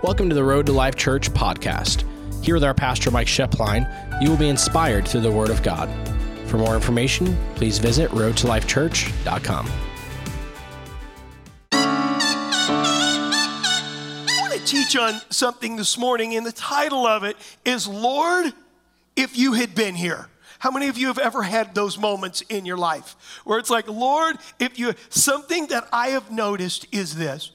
Welcome to the Road to Life Church podcast. Here with our pastor, Mike Schoeplein, you will be inspired through the Word of God. For more information, please visit roadtolifechurch.com. I want to teach on something this morning, and the title of it is Lord, if you had been here. How many of you have ever had those moments in your life where it's like, Lord, if you, something that I have noticed is this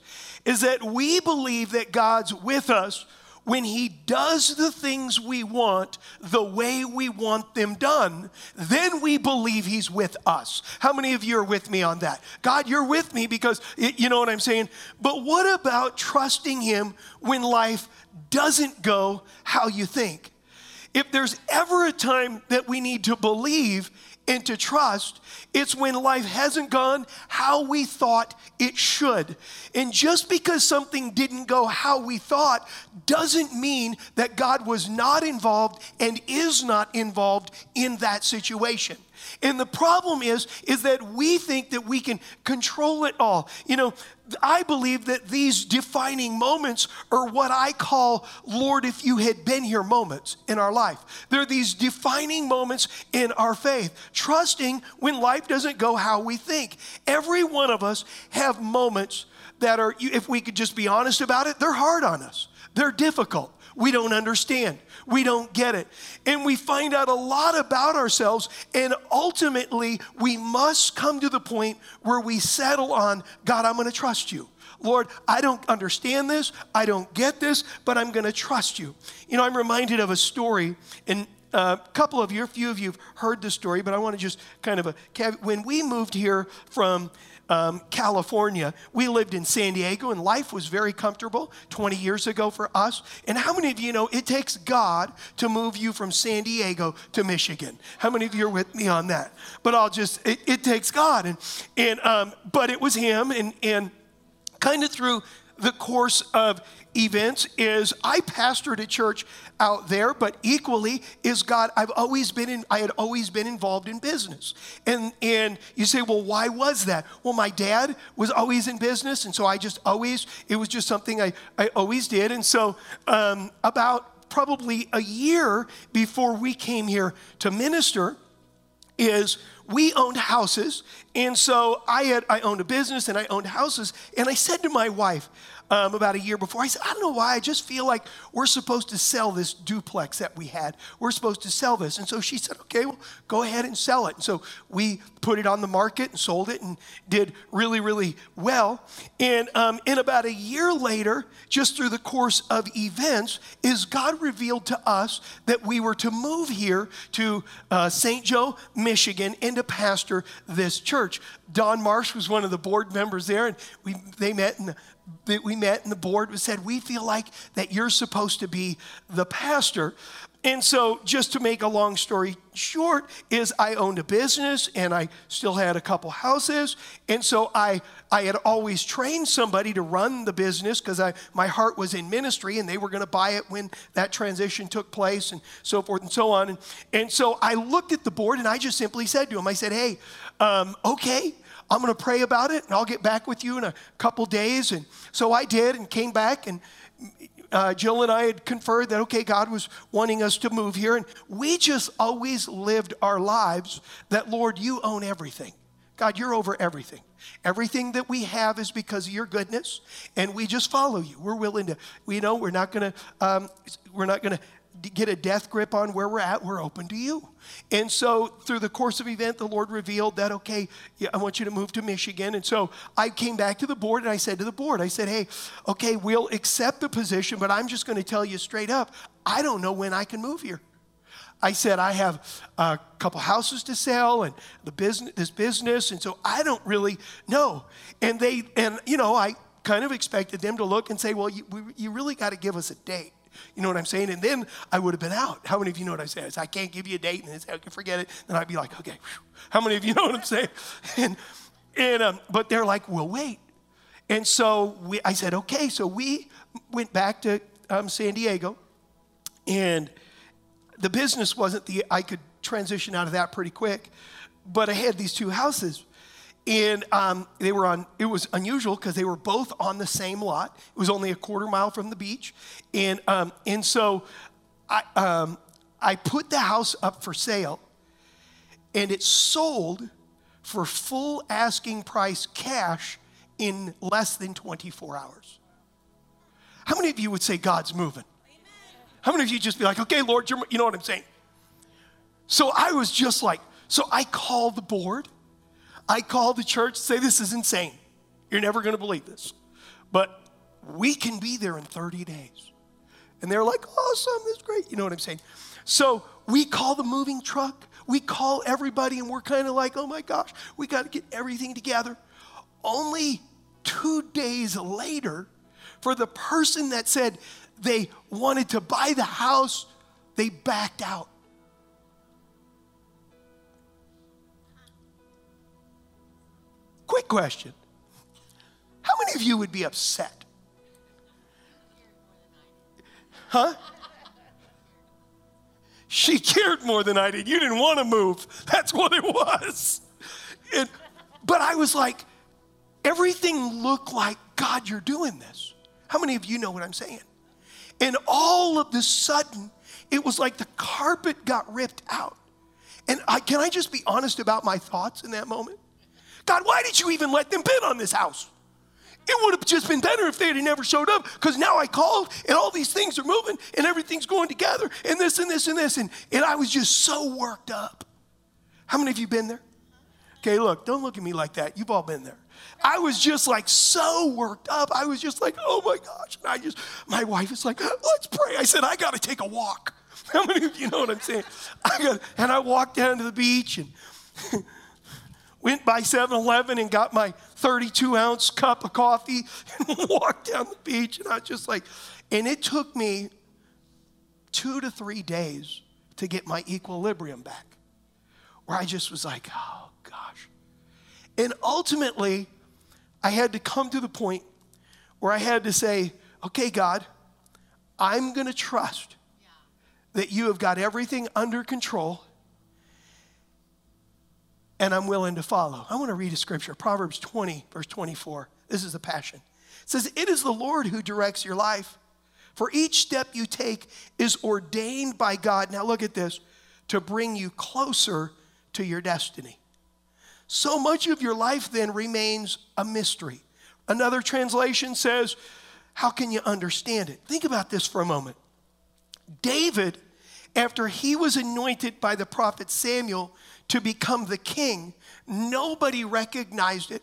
is that we believe that God's with us when He does the things we want the way we want them done, then we believe He's with us. How many of you are with me on that? God, you're with me because you know what I'm saying? But what about trusting Him when life doesn't go how you think? If there's ever a time that we need to believe, and to trust, it's when life hasn't gone how we thought it should. And just because something didn't go how we thought doesn't mean that God was not involved and is not involved in that situation. And the problem is is that we think that we can control it all. You know, I believe that these defining moments are what I call, Lord, if you had been here moments in our life. They're these defining moments in our faith, trusting when life doesn't go how we think. Every one of us have moments that are, if we could just be honest about it, they're hard on us. They're difficult. We don't understand. We don't get it. And we find out a lot about ourselves. And ultimately, we must come to the point where we settle on God, I'm going to trust you. Lord, I don't understand this. I don't get this, but I'm going to trust you. You know, I'm reminded of a story, and a couple of you, a few of you have heard this story, but I want to just kind of a when we moved here from um, California. We lived in San Diego and life was very comfortable 20 years ago for us. And how many of you know it takes God to move you from San Diego to Michigan? How many of you are with me on that? But I'll just, it, it takes God. And, and um, but it was Him and, and kind of through the course of events is I pastored a church out there, but equally is God. I've always been in, I had always been involved in business. And and you say, well, why was that? Well, my dad was always in business, and so I just always, it was just something I, I always did. And so um, about probably a year before we came here to minister, is we owned houses and so i had i owned a business and i owned houses and i said to my wife um, about a year before. I said, I don't know why. I just feel like we're supposed to sell this duplex that we had. We're supposed to sell this. And so she said, okay, well, go ahead and sell it. And so we put it on the market and sold it and did really, really well. And um, in about a year later, just through the course of events, is God revealed to us that we were to move here to uh, St. Joe, Michigan, and to pastor this church. Don Marsh was one of the board members there, and we, they met in that we met and the board said, We feel like that you're supposed to be the pastor. And so, just to make a long story short, is I owned a business and I still had a couple houses. And so I, I had always trained somebody to run the business because I my heart was in ministry and they were going to buy it when that transition took place and so forth and so on. And, and so I looked at the board and I just simply said to them, I said, Hey, um, okay, I'm going to pray about it and I'll get back with you in a couple days. And so I did and came back and uh, Jill and I had conferred that, okay, God was wanting us to move here. And we just always lived our lives that, Lord, you own everything. God, you're over everything. Everything that we have is because of your goodness, and we just follow you. We're willing to, we know we're not going to, um, we're not going to get a death grip on where we're at, we're open to you. And so through the course of event, the Lord revealed that, okay, yeah, I want you to move to Michigan. And so I came back to the board and I said to the board, I said, hey, okay, we'll accept the position, but I'm just going to tell you straight up, I don't know when I can move here. I said, I have a couple houses to sell and the business, this business, and so I don't really know. And they, and you know, I kind of expected them to look and say, well, you, you really got to give us a date. You know what I'm saying? And then I would have been out. How many of you know what I'm saying? I can't give you a date, and say, okay, forget it. Then I'd be like, okay, whew. how many of you know what I'm saying? And, and um, but they're like, we'll wait. And so we, I said, okay. So we went back to um, San Diego, and the business wasn't the, I could transition out of that pretty quick, but I had these two houses. And um, they were on it was unusual because they were both on the same lot. It was only a quarter mile from the beach. And, um, and so I, um, I put the house up for sale and it sold for full asking price cash in less than 24 hours. How many of you would say god's moving? How many of you just be like okay lord you know what i'm saying? So i was just like so i called the board I called the church say, This is insane. You're never going to believe this. But we can be there in 30 days. And they're like, Awesome, that's great. You know what I'm saying? So we call the moving truck, we call everybody, and we're kind of like, Oh my gosh, we got to get everything together. Only two days later, for the person that said they wanted to buy the house, they backed out. Quick question How many of you would be upset? Huh? She cared more than I did. You didn't want to move. That's what it was. But I was like, everything looked like, God, you're doing this. How many of you know what I'm saying? And all of the sudden, it was like the carpet got ripped out. And I, can I just be honest about my thoughts in that moment? God, why did you even let them bid on this house? It would have just been better if they had never showed up because now I called and all these things are moving and everything's going together and this and this and this. And, and I was just so worked up. How many of you been there? Okay, look, don't look at me like that. You've all been there. I was just like so worked up. I was just like, oh my gosh. And I just, my wife is like, let's pray. I said, I got to take a walk. How many of you know what I'm saying? I got, and I walked down to the beach and went by 7 Eleven and got my 32 ounce cup of coffee and walked down the beach. And I was just like, and it took me two to three days to get my equilibrium back, where I just was like, oh gosh. And ultimately, I had to come to the point where I had to say, okay, God, I'm going to trust that you have got everything under control and I'm willing to follow. I want to read a scripture, Proverbs 20, verse 24. This is the passion. It says, It is the Lord who directs your life. For each step you take is ordained by God. Now look at this to bring you closer to your destiny. So much of your life then remains a mystery. Another translation says, How can you understand it? Think about this for a moment. David, after he was anointed by the prophet Samuel, to become the king, nobody recognized it.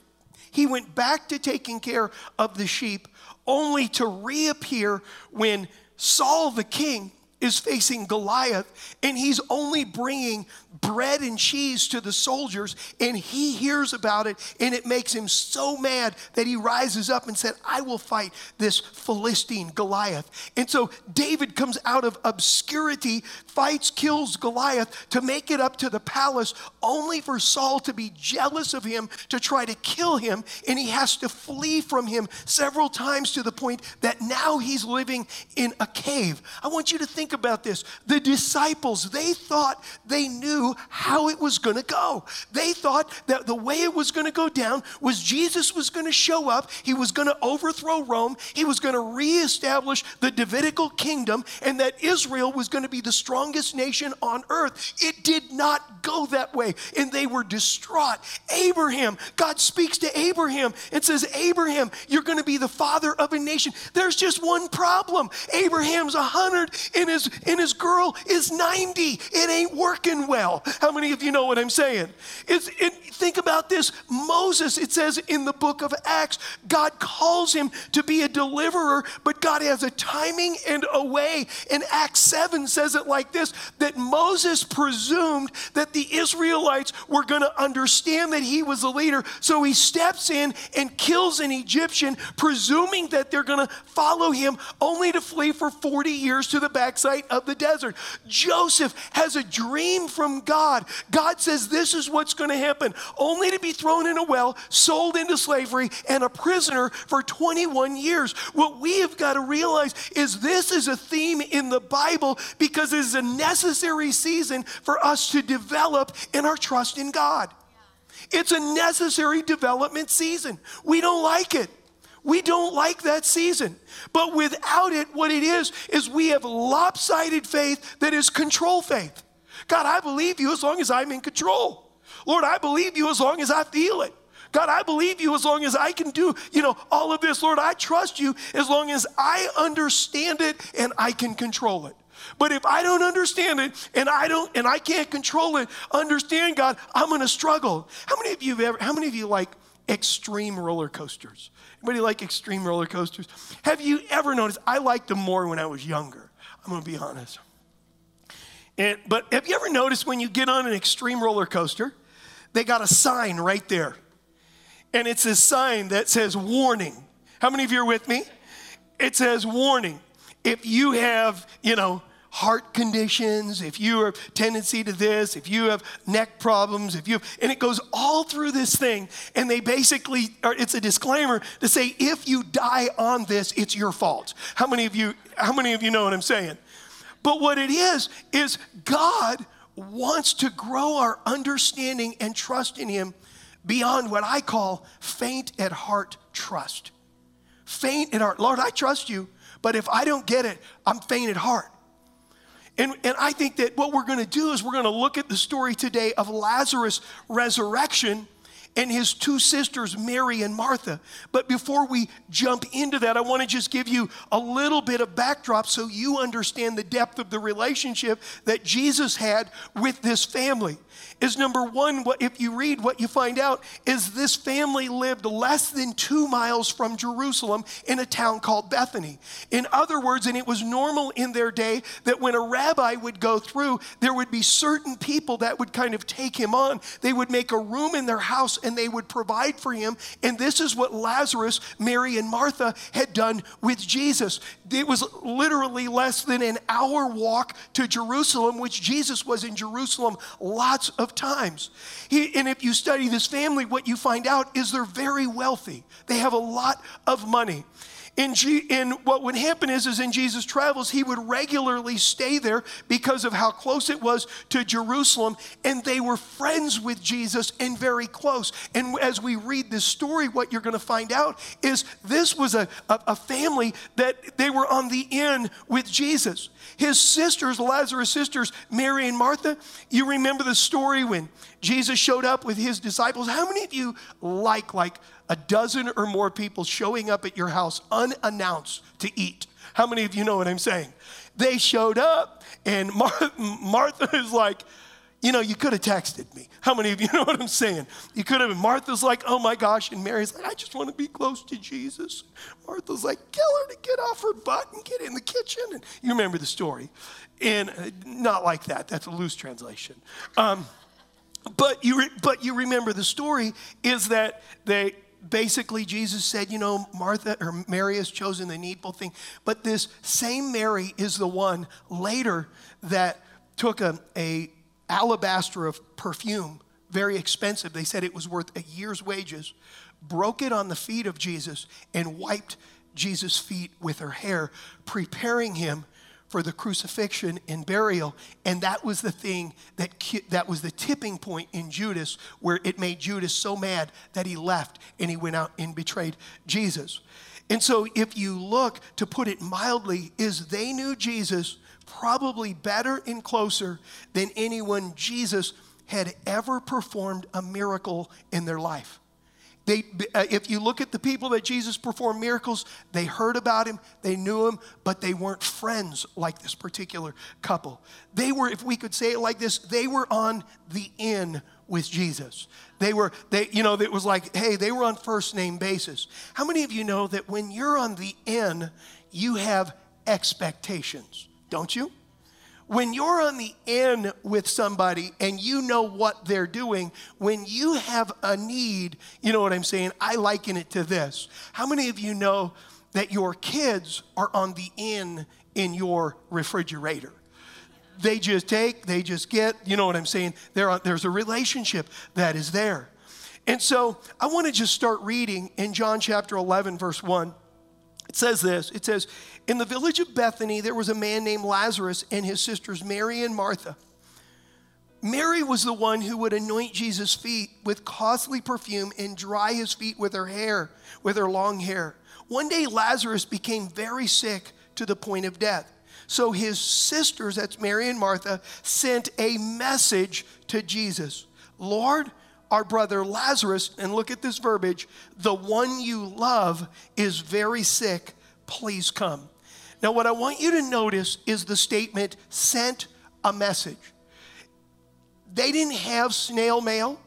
He went back to taking care of the sheep, only to reappear when Saul the king is facing Goliath and he's only bringing bread and cheese to the soldiers and he hears about it and it makes him so mad that he rises up and said I will fight this Philistine Goliath. And so David comes out of obscurity, fights, kills Goliath to make it up to the palace only for Saul to be jealous of him to try to kill him and he has to flee from him several times to the point that now he's living in a cave. I want you to think about this. The disciples, they thought they knew how it was going to go. They thought that the way it was going to go down was Jesus was going to show up, he was going to overthrow Rome, he was going to reestablish the Davidical kingdom, and that Israel was going to be the strongest nation on earth. It did not go that way, and they were distraught. Abraham, God speaks to Abraham and says, Abraham, you're going to be the father of a nation. There's just one problem. Abraham's a hundred and his his, and his girl is 90. It ain't working well. How many of you know what I'm saying? It, think about this Moses, it says in the book of Acts, God calls him to be a deliverer, but God has a timing and a way. And Acts 7 says it like this that Moses presumed that the Israelites were going to understand that he was a leader. So he steps in and kills an Egyptian, presuming that they're going to follow him, only to flee for 40 years to the backside of the desert. Joseph has a dream from God. God says, This is what's going to happen, only to be thrown in a well, sold into slavery, and a prisoner for 21 years. What we have got to realize is this is a theme in the Bible because it is a necessary season for us to develop in our trust in God. It's a necessary development season. We don't like it. We don't like that season. But without it, what it is, is we have lopsided faith that is control faith. God, I believe you as long as I'm in control. Lord, I believe you as long as I feel it. God, I believe you as long as I can do, you know, all of this. Lord, I trust you as long as I understand it and I can control it. But if I don't understand it and I don't and I can't control it, understand God, I'm going to struggle. How many of you have ever how many of you like extreme roller coasters? Anybody like extreme roller coasters? Have you ever noticed I liked them more when I was younger? I'm going to be honest. And, but have you ever noticed when you get on an extreme roller coaster, they got a sign right there. And it's a sign that says warning. How many of you are with me? It says warning. If you have, you know, heart conditions, if you have tendency to this, if you have neck problems, if you and it goes all through this thing. And they basically, it's a disclaimer to say, if you die on this, it's your fault. How many of you, how many of you know what I'm saying? But what it is, is God wants to grow our understanding and trust in Him beyond what I call faint at heart trust. Faint at heart. Lord, I trust you, but if I don't get it, I'm faint at heart. And, and I think that what we're going to do is we're going to look at the story today of Lazarus' resurrection and his two sisters, Mary and Martha. But before we jump into that, I want to just give you a little bit of backdrop so you understand the depth of the relationship that Jesus had with this family is number one, what, if you read what you find out is this family lived less than two miles from Jerusalem in a town called Bethany. In other words, and it was normal in their day that when a rabbi would go through, there would be certain people that would kind of take him on. They would make a room in their house and they would provide for him. And this is what Lazarus, Mary, and Martha had done with Jesus. It was literally less than an hour walk to Jerusalem, which Jesus was in Jerusalem lots of times. He, and if you study this family, what you find out is they're very wealthy. They have a lot of money. In, G, in what would happen is, is in Jesus' travels, he would regularly stay there because of how close it was to Jerusalem, and they were friends with Jesus and very close. And as we read this story, what you're going to find out is this was a, a, a family that they were on the in with Jesus. His sisters, Lazarus' sisters, Mary and Martha, you remember the story when Jesus showed up with his disciples. How many of you like like a dozen or more people showing up at your house unannounced to eat. How many of you know what I'm saying? They showed up, and Mar- Martha is like, you know, you could have texted me. How many of you know what I'm saying? You could have. Martha's like, oh my gosh. And Mary's like, I just want to be close to Jesus. Martha's like, tell her to get off her butt and get in the kitchen. And you remember the story. And uh, not like that. That's a loose translation. Um, but you, re- but you remember the story is that they, basically Jesus said, you know, Martha or Mary has chosen the needful thing. But this same Mary is the one later that took a, a alabaster of perfume, very expensive. They said it was worth a year's wages, broke it on the feet of Jesus and wiped Jesus' feet with her hair, preparing him for the crucifixion and burial. And that was the thing that, that was the tipping point in Judas, where it made Judas so mad that he left and he went out and betrayed Jesus. And so, if you look, to put it mildly, is they knew Jesus probably better and closer than anyone Jesus had ever performed a miracle in their life. They, uh, if you look at the people that Jesus performed miracles, they heard about him, they knew him, but they weren't friends like this particular couple. They were, if we could say it like this, they were on the in with Jesus. They were, they, you know, it was like, hey, they were on first name basis. How many of you know that when you're on the in, you have expectations, don't you? When you're on the end with somebody and you know what they're doing, when you have a need, you know what I'm saying? I liken it to this. How many of you know that your kids are on the in in your refrigerator? They just take, they just get, you know what I'm saying? There's a relationship that is there. And so I want to just start reading in John chapter 11, verse 1. It says this it says, In the village of Bethany, there was a man named Lazarus and his sisters Mary and Martha. Mary was the one who would anoint Jesus' feet with costly perfume and dry his feet with her hair, with her long hair. One day, Lazarus became very sick to the point of death. So his sisters, that's Mary and Martha, sent a message to Jesus Lord, our brother Lazarus, and look at this verbiage, the one you love is very sick. Please come. Now, what I want you to notice is the statement sent a message. They didn't have snail mail,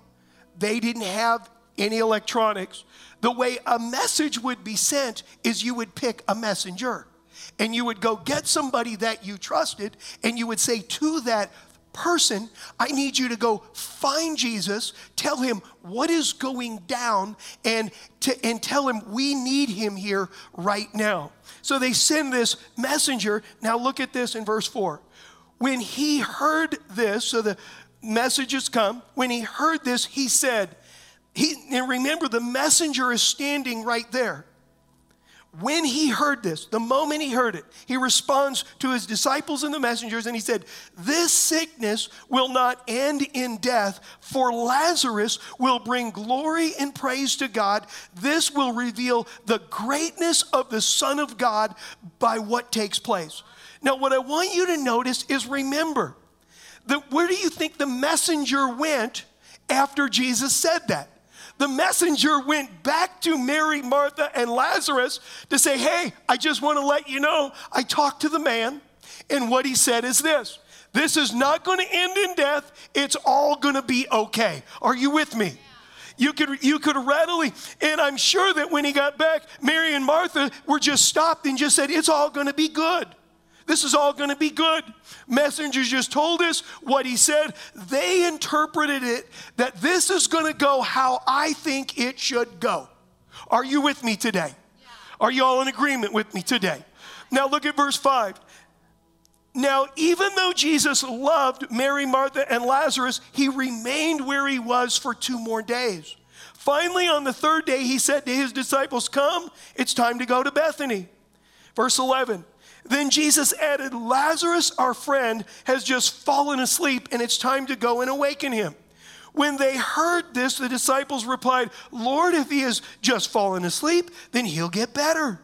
they didn't have any electronics. The way a message would be sent is you would pick a messenger and you would go get somebody that you trusted and you would say to that person, I need you to go find Jesus, tell him what is going down, and, to, and tell him we need him here right now. So they send this messenger. Now look at this in verse 4. When he heard this, so the messages come, when he heard this, he said, he, and remember, the messenger is standing right there. When he heard this, the moment he heard it, he responds to his disciples and the messengers and he said, This sickness will not end in death, for Lazarus will bring glory and praise to God. This will reveal the greatness of the Son of God by what takes place. Now, what I want you to notice is remember that where do you think the messenger went after Jesus said that? The messenger went back to Mary, Martha, and Lazarus to say, Hey, I just want to let you know I talked to the man, and what he said is this this is not going to end in death, it's all going to be okay. Are you with me? You could, you could readily, and I'm sure that when he got back, Mary and Martha were just stopped and just said, It's all going to be good. This is all going to be good. Messengers just told us what he said. They interpreted it that this is going to go how I think it should go. Are you with me today? Are you all in agreement with me today? Now look at verse 5. Now, even though Jesus loved Mary, Martha, and Lazarus, he remained where he was for two more days. Finally, on the third day, he said to his disciples, Come, it's time to go to Bethany. Verse 11. Then Jesus added, Lazarus, our friend, has just fallen asleep, and it's time to go and awaken him. When they heard this, the disciples replied, Lord, if he has just fallen asleep, then he'll get better.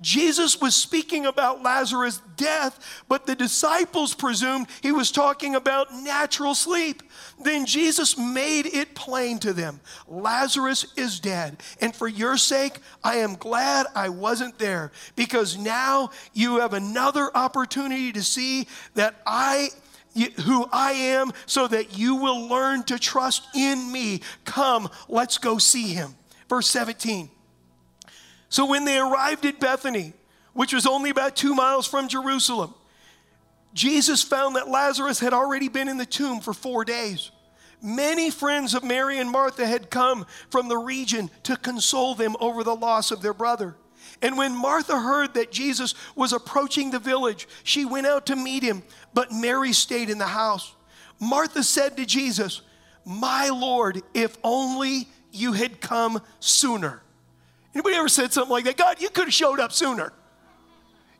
Jesus was speaking about Lazarus' death, but the disciples presumed he was talking about natural sleep. Then Jesus made it plain to them Lazarus is dead. And for your sake, I am glad I wasn't there because now you have another opportunity to see that I who I am so that you will learn to trust in me. Come, let's go see him. Verse 17. So when they arrived at Bethany, which was only about two miles from Jerusalem, Jesus found that Lazarus had already been in the tomb for four days. Many friends of Mary and Martha had come from the region to console them over the loss of their brother. And when Martha heard that Jesus was approaching the village, she went out to meet him, but Mary stayed in the house. Martha said to Jesus, My Lord, if only you had come sooner. Anybody ever said something like that? God, you could have showed up sooner.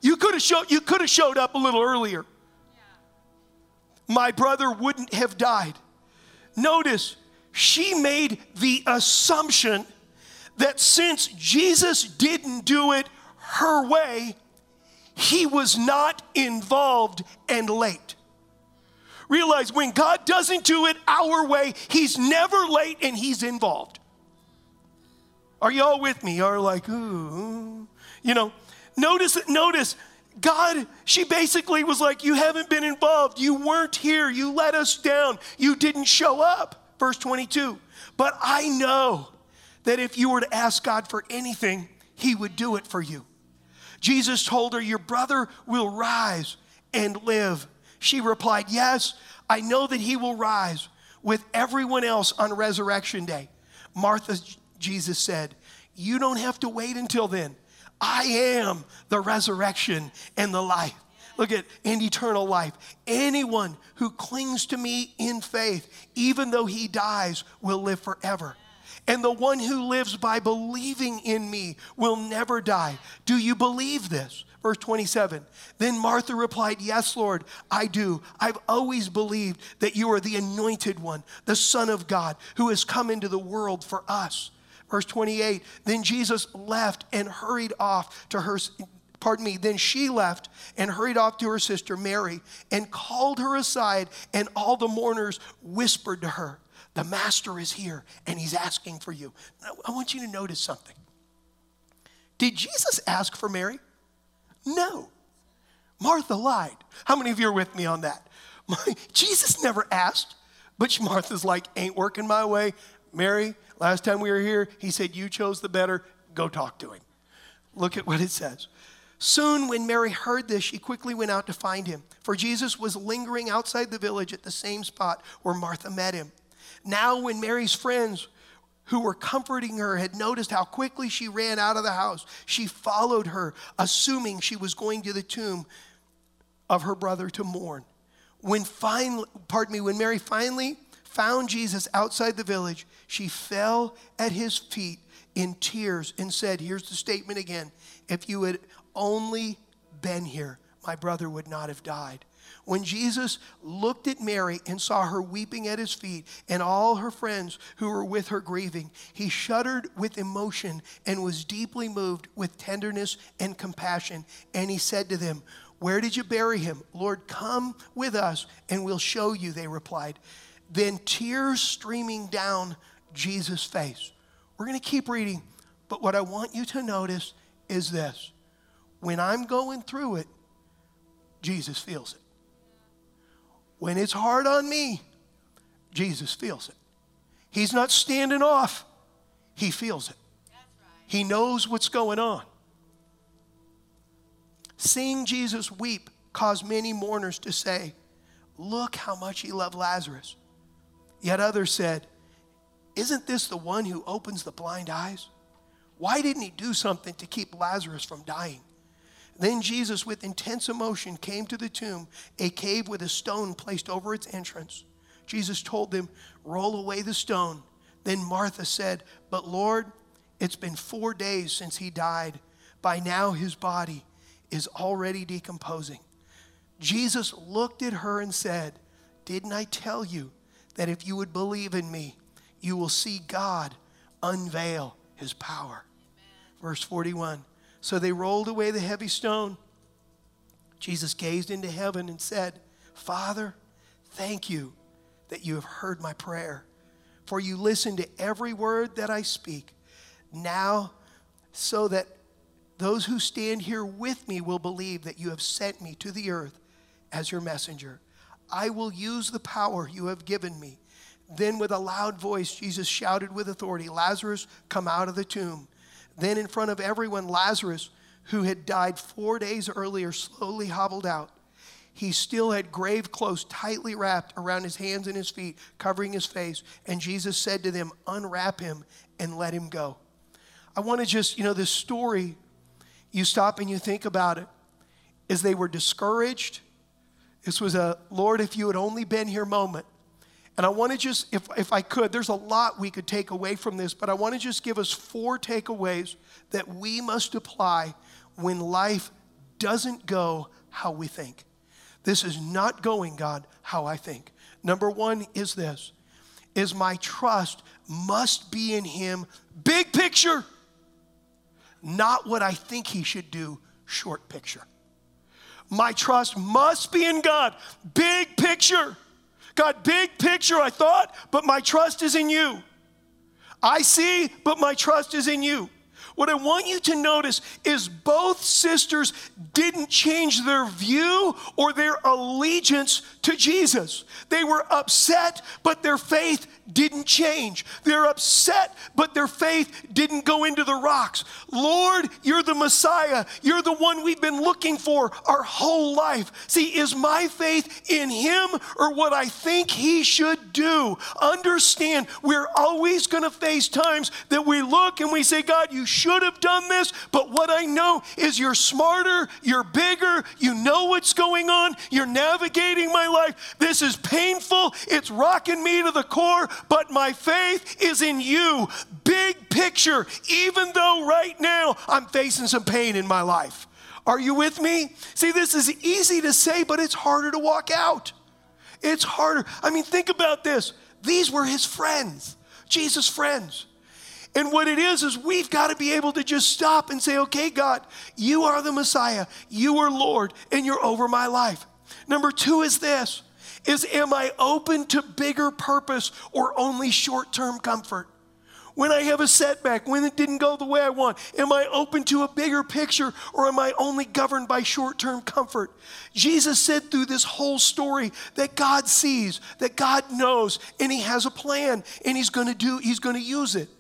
You could have showed you could have showed up a little earlier. My brother wouldn't have died. Notice, she made the assumption that since Jesus didn't do it her way, he was not involved and late. Realize when God doesn't do it our way, he's never late and he's involved. Are y'all with me? Are like, ooh, you know, notice, notice, God, she basically was like, You haven't been involved. You weren't here. You let us down. You didn't show up. Verse 22. But I know that if you were to ask God for anything, He would do it for you. Jesus told her, Your brother will rise and live. She replied, Yes, I know that he will rise with everyone else on resurrection day. Martha Jesus said, You don't have to wait until then. I am the resurrection and the life. Look at and eternal life. Anyone who clings to me in faith, even though he dies, will live forever. and the one who lives by believing in me will never die. Do you believe this? Verse 27. Then Martha replied, Yes, Lord, I do. I've always believed that you are the anointed one, the Son of God, who has come into the world for us. Verse 28. Then Jesus left and hurried off to her. Pardon me, then she left and hurried off to her sister Mary and called her aside, and all the mourners whispered to her, The master is here and he's asking for you. I want you to notice something. Did Jesus ask for Mary? No. Martha lied. How many of you are with me on that? Jesus never asked, but Martha's like, ain't working my way. Mary, last time we were here, he said, You chose the better. Go talk to him. Look at what it says. Soon, when Mary heard this, she quickly went out to find him, for Jesus was lingering outside the village at the same spot where Martha met him. Now, when Mary's friends who were comforting her had noticed how quickly she ran out of the house. She followed her, assuming she was going to the tomb of her brother to mourn. When finally, pardon me, when Mary finally found Jesus outside the village, she fell at his feet in tears and said, Here's the statement again if you had only been here, my brother would not have died. When Jesus looked at Mary and saw her weeping at his feet and all her friends who were with her grieving, he shuddered with emotion and was deeply moved with tenderness and compassion. And he said to them, Where did you bury him? Lord, come with us and we'll show you, they replied. Then tears streaming down Jesus' face. We're going to keep reading, but what I want you to notice is this. When I'm going through it, Jesus feels it. When it's hard on me, Jesus feels it. He's not standing off, He feels it. He knows what's going on. Seeing Jesus weep caused many mourners to say, Look how much he loved Lazarus. Yet others said, Isn't this the one who opens the blind eyes? Why didn't he do something to keep Lazarus from dying? Then Jesus, with intense emotion, came to the tomb, a cave with a stone placed over its entrance. Jesus told them, Roll away the stone. Then Martha said, But Lord, it's been four days since he died. By now his body is already decomposing. Jesus looked at her and said, Didn't I tell you that if you would believe in me, you will see God unveil his power? Amen. Verse 41. So they rolled away the heavy stone. Jesus gazed into heaven and said, Father, thank you that you have heard my prayer, for you listen to every word that I speak. Now, so that those who stand here with me will believe that you have sent me to the earth as your messenger. I will use the power you have given me. Then, with a loud voice, Jesus shouted with authority, Lazarus, come out of the tomb. Then, in front of everyone, Lazarus, who had died four days earlier, slowly hobbled out. He still had grave clothes tightly wrapped around his hands and his feet, covering his face. And Jesus said to them, Unwrap him and let him go. I want to just, you know, this story, you stop and you think about it, is they were discouraged. This was a Lord, if you had only been here moment. And I want to just, if, if I could, there's a lot we could take away from this, but I want to just give us four takeaways that we must apply when life doesn't go how we think. This is not going, God, how I think. Number one is this is my trust must be in him big picture not what i think he should do short picture my trust must be in god big picture God, big picture, I thought, but my trust is in you. I see, but my trust is in you. What I want you to notice is both sisters didn't change their view or their allegiance to Jesus. They were upset, but their faith didn't change. They're upset, but their faith didn't go into the rocks. Lord, you're the Messiah. You're the one we've been looking for our whole life. See, is my faith in Him or what I think He should do? Understand, we're always going to face times that we look and we say, God, you should should have done this, but what I know is you're smarter, you're bigger, you know what's going on, you're navigating my life. This is painful, it's rocking me to the core, but my faith is in you. Big picture, even though right now I'm facing some pain in my life. Are you with me? See, this is easy to say, but it's harder to walk out. It's harder. I mean, think about this. These were his friends, Jesus' friends. And what it is, is we've got to be able to just stop and say, okay, God, you are the Messiah, you are Lord, and you're over my life. Number two is this is am I open to bigger purpose or only short-term comfort? When I have a setback, when it didn't go the way I want, am I open to a bigger picture or am I only governed by short term comfort? Jesus said through this whole story that God sees, that God knows, and He has a plan, and He's gonna do, He's gonna use it.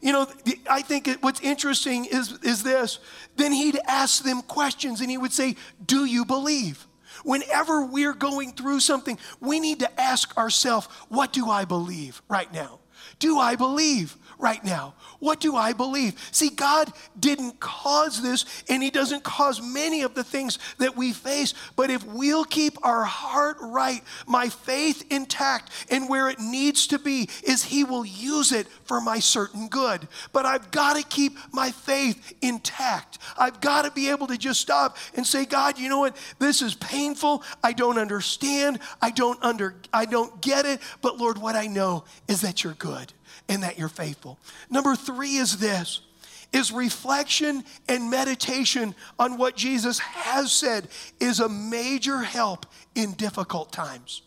You know, I think what's interesting is, is this. Then he'd ask them questions and he would say, Do you believe? Whenever we're going through something, we need to ask ourselves, What do I believe right now? Do I believe? Right now? What do I believe? See, God didn't cause this, and He doesn't cause many of the things that we face. But if we'll keep our heart right, my faith intact, and where it needs to be, is He will use it for my certain good. But I've got to keep my faith intact. I've got to be able to just stop and say, God, you know what? This is painful. I don't understand. I don't under I don't get it. But Lord, what I know is that you're good and that you're faithful. Number three is this is reflection and meditation on what Jesus has said is a major help in difficult times.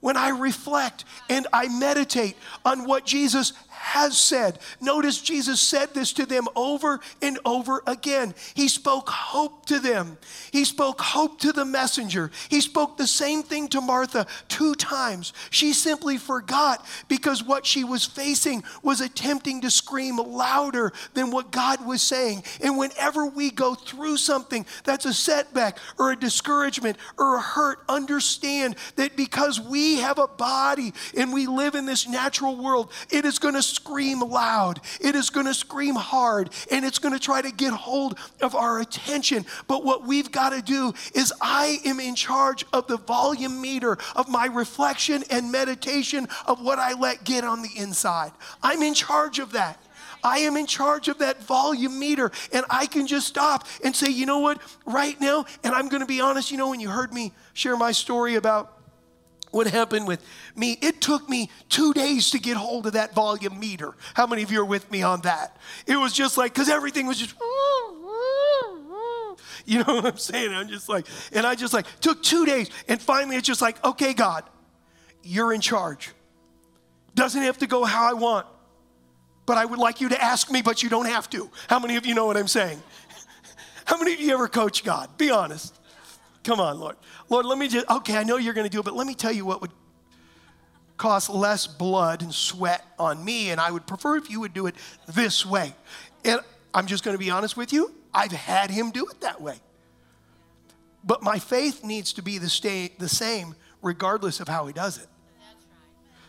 When I reflect and I meditate on what Jesus has said. Notice Jesus said this to them over and over again. He spoke hope to them, He spoke hope to the messenger. He spoke the same thing to Martha two times. She simply forgot because what she was facing was attempting to scream louder than what God was saying. And whenever we go through something that's a setback or a discouragement or a hurt, understand that because we have a body and we live in this natural world, it is going to scream loud, it is going to scream hard, and it's going to try to get hold of our attention. But what we've got to do is, I am in charge of the volume meter of my reflection and meditation of what I let get on the inside. I'm in charge of that. I am in charge of that volume meter, and I can just stop and say, you know what, right now, and I'm going to be honest, you know, when you heard me share my story about what happened with me, it took me two days to get hold of that volume meter. How many of you are with me on that? It was just like, because everything was just, you know what I'm saying? I'm just like, and I just like, took two days. And finally, it's just like, okay, God, you're in charge. Doesn't have to go how I want, but I would like you to ask me, but you don't have to. How many of you know what I'm saying? How many of you ever coach God? Be honest. Come on, Lord. Lord, let me just, okay, I know you're going to do it, but let me tell you what would cost less blood and sweat on me, and I would prefer if you would do it this way. And I'm just going to be honest with you, I've had him do it that way. But my faith needs to be the, stay, the same regardless of how he does it.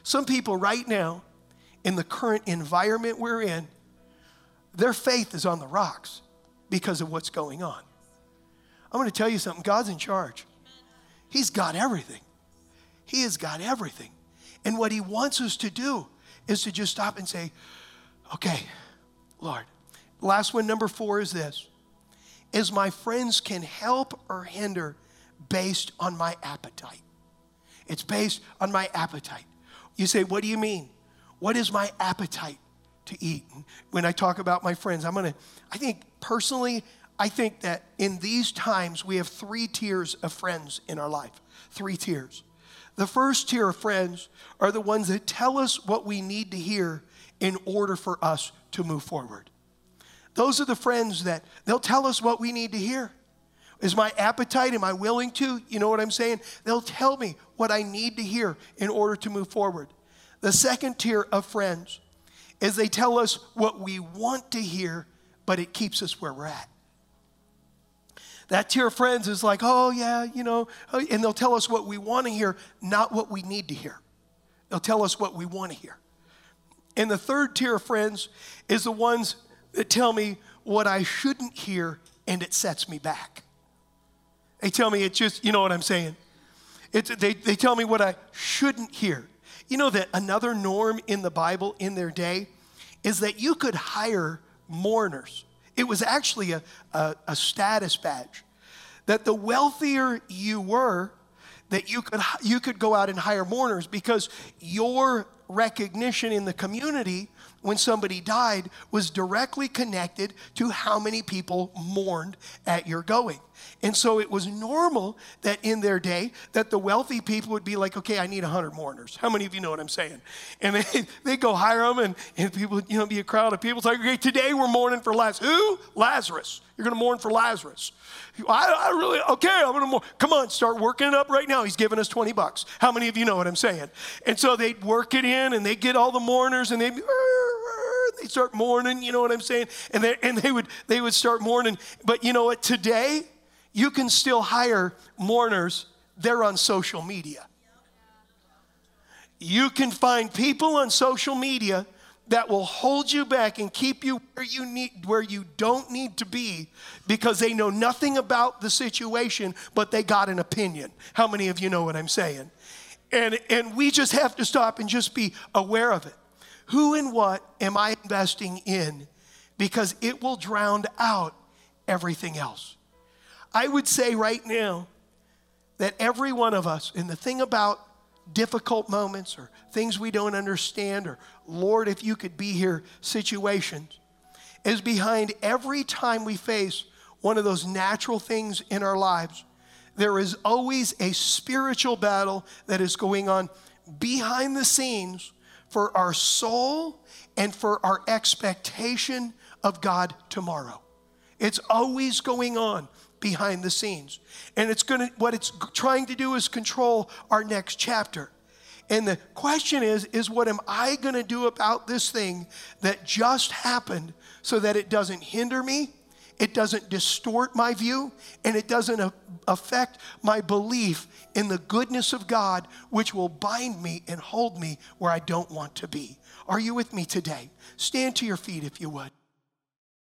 Some people right now, in the current environment we're in, their faith is on the rocks because of what's going on. I'm going to tell you something God's in charge. He's got everything. He has got everything. And what He wants us to do is to just stop and say, okay, Lord. Last one, number four, is this is my friends can help or hinder based on my appetite. It's based on my appetite. You say, what do you mean? What is my appetite to eat? When I talk about my friends, I'm gonna, I think personally, I think that in these times, we have three tiers of friends in our life. Three tiers. The first tier of friends are the ones that tell us what we need to hear in order for us to move forward. Those are the friends that they'll tell us what we need to hear. Is my appetite, am I willing to? You know what I'm saying? They'll tell me what I need to hear in order to move forward. The second tier of friends is they tell us what we want to hear, but it keeps us where we're at. That tier of friends is like, oh, yeah, you know, oh, and they'll tell us what we want to hear, not what we need to hear. They'll tell us what we want to hear. And the third tier of friends is the ones that tell me what I shouldn't hear and it sets me back. They tell me it's just, you know what I'm saying? It's, they, they tell me what I shouldn't hear. You know that another norm in the Bible in their day is that you could hire mourners. It was actually a, a, a status badge. That the wealthier you were, that you could, you could go out and hire mourners because your recognition in the community when somebody died was directly connected to how many people mourned at your going. And so it was normal that in their day that the wealthy people would be like, okay, I need 100 mourners. How many of you know what I'm saying? And they, they go hire them and, and people, you know, be a crowd of people. It's like, okay, today we're mourning for Lazarus. Who? Lazarus. You're going to mourn for Lazarus. I, I really, okay, I'm going to mourn. Come on, start working it up right now. He's giving us 20 bucks. How many of you know what I'm saying? And so they'd work it in and they get all the mourners and they'd, they start mourning, you know what I'm saying? And they, and they would they would start mourning. But you know what? Today, you can still hire mourners. They're on social media. You can find people on social media that will hold you back and keep you where you need where you don't need to be because they know nothing about the situation but they got an opinion. How many of you know what I'm saying? And and we just have to stop and just be aware of it. Who and what am I investing in? Because it will drown out everything else. I would say right now that every one of us, and the thing about difficult moments or things we don't understand, or Lord, if you could be here situations, is behind every time we face one of those natural things in our lives, there is always a spiritual battle that is going on behind the scenes for our soul and for our expectation of God tomorrow. It's always going on behind the scenes. And it's going to what it's trying to do is control our next chapter. And the question is is what am I going to do about this thing that just happened so that it doesn't hinder me? It doesn't distort my view and it doesn't affect my belief in the goodness of God, which will bind me and hold me where I don't want to be. Are you with me today? Stand to your feet if you would.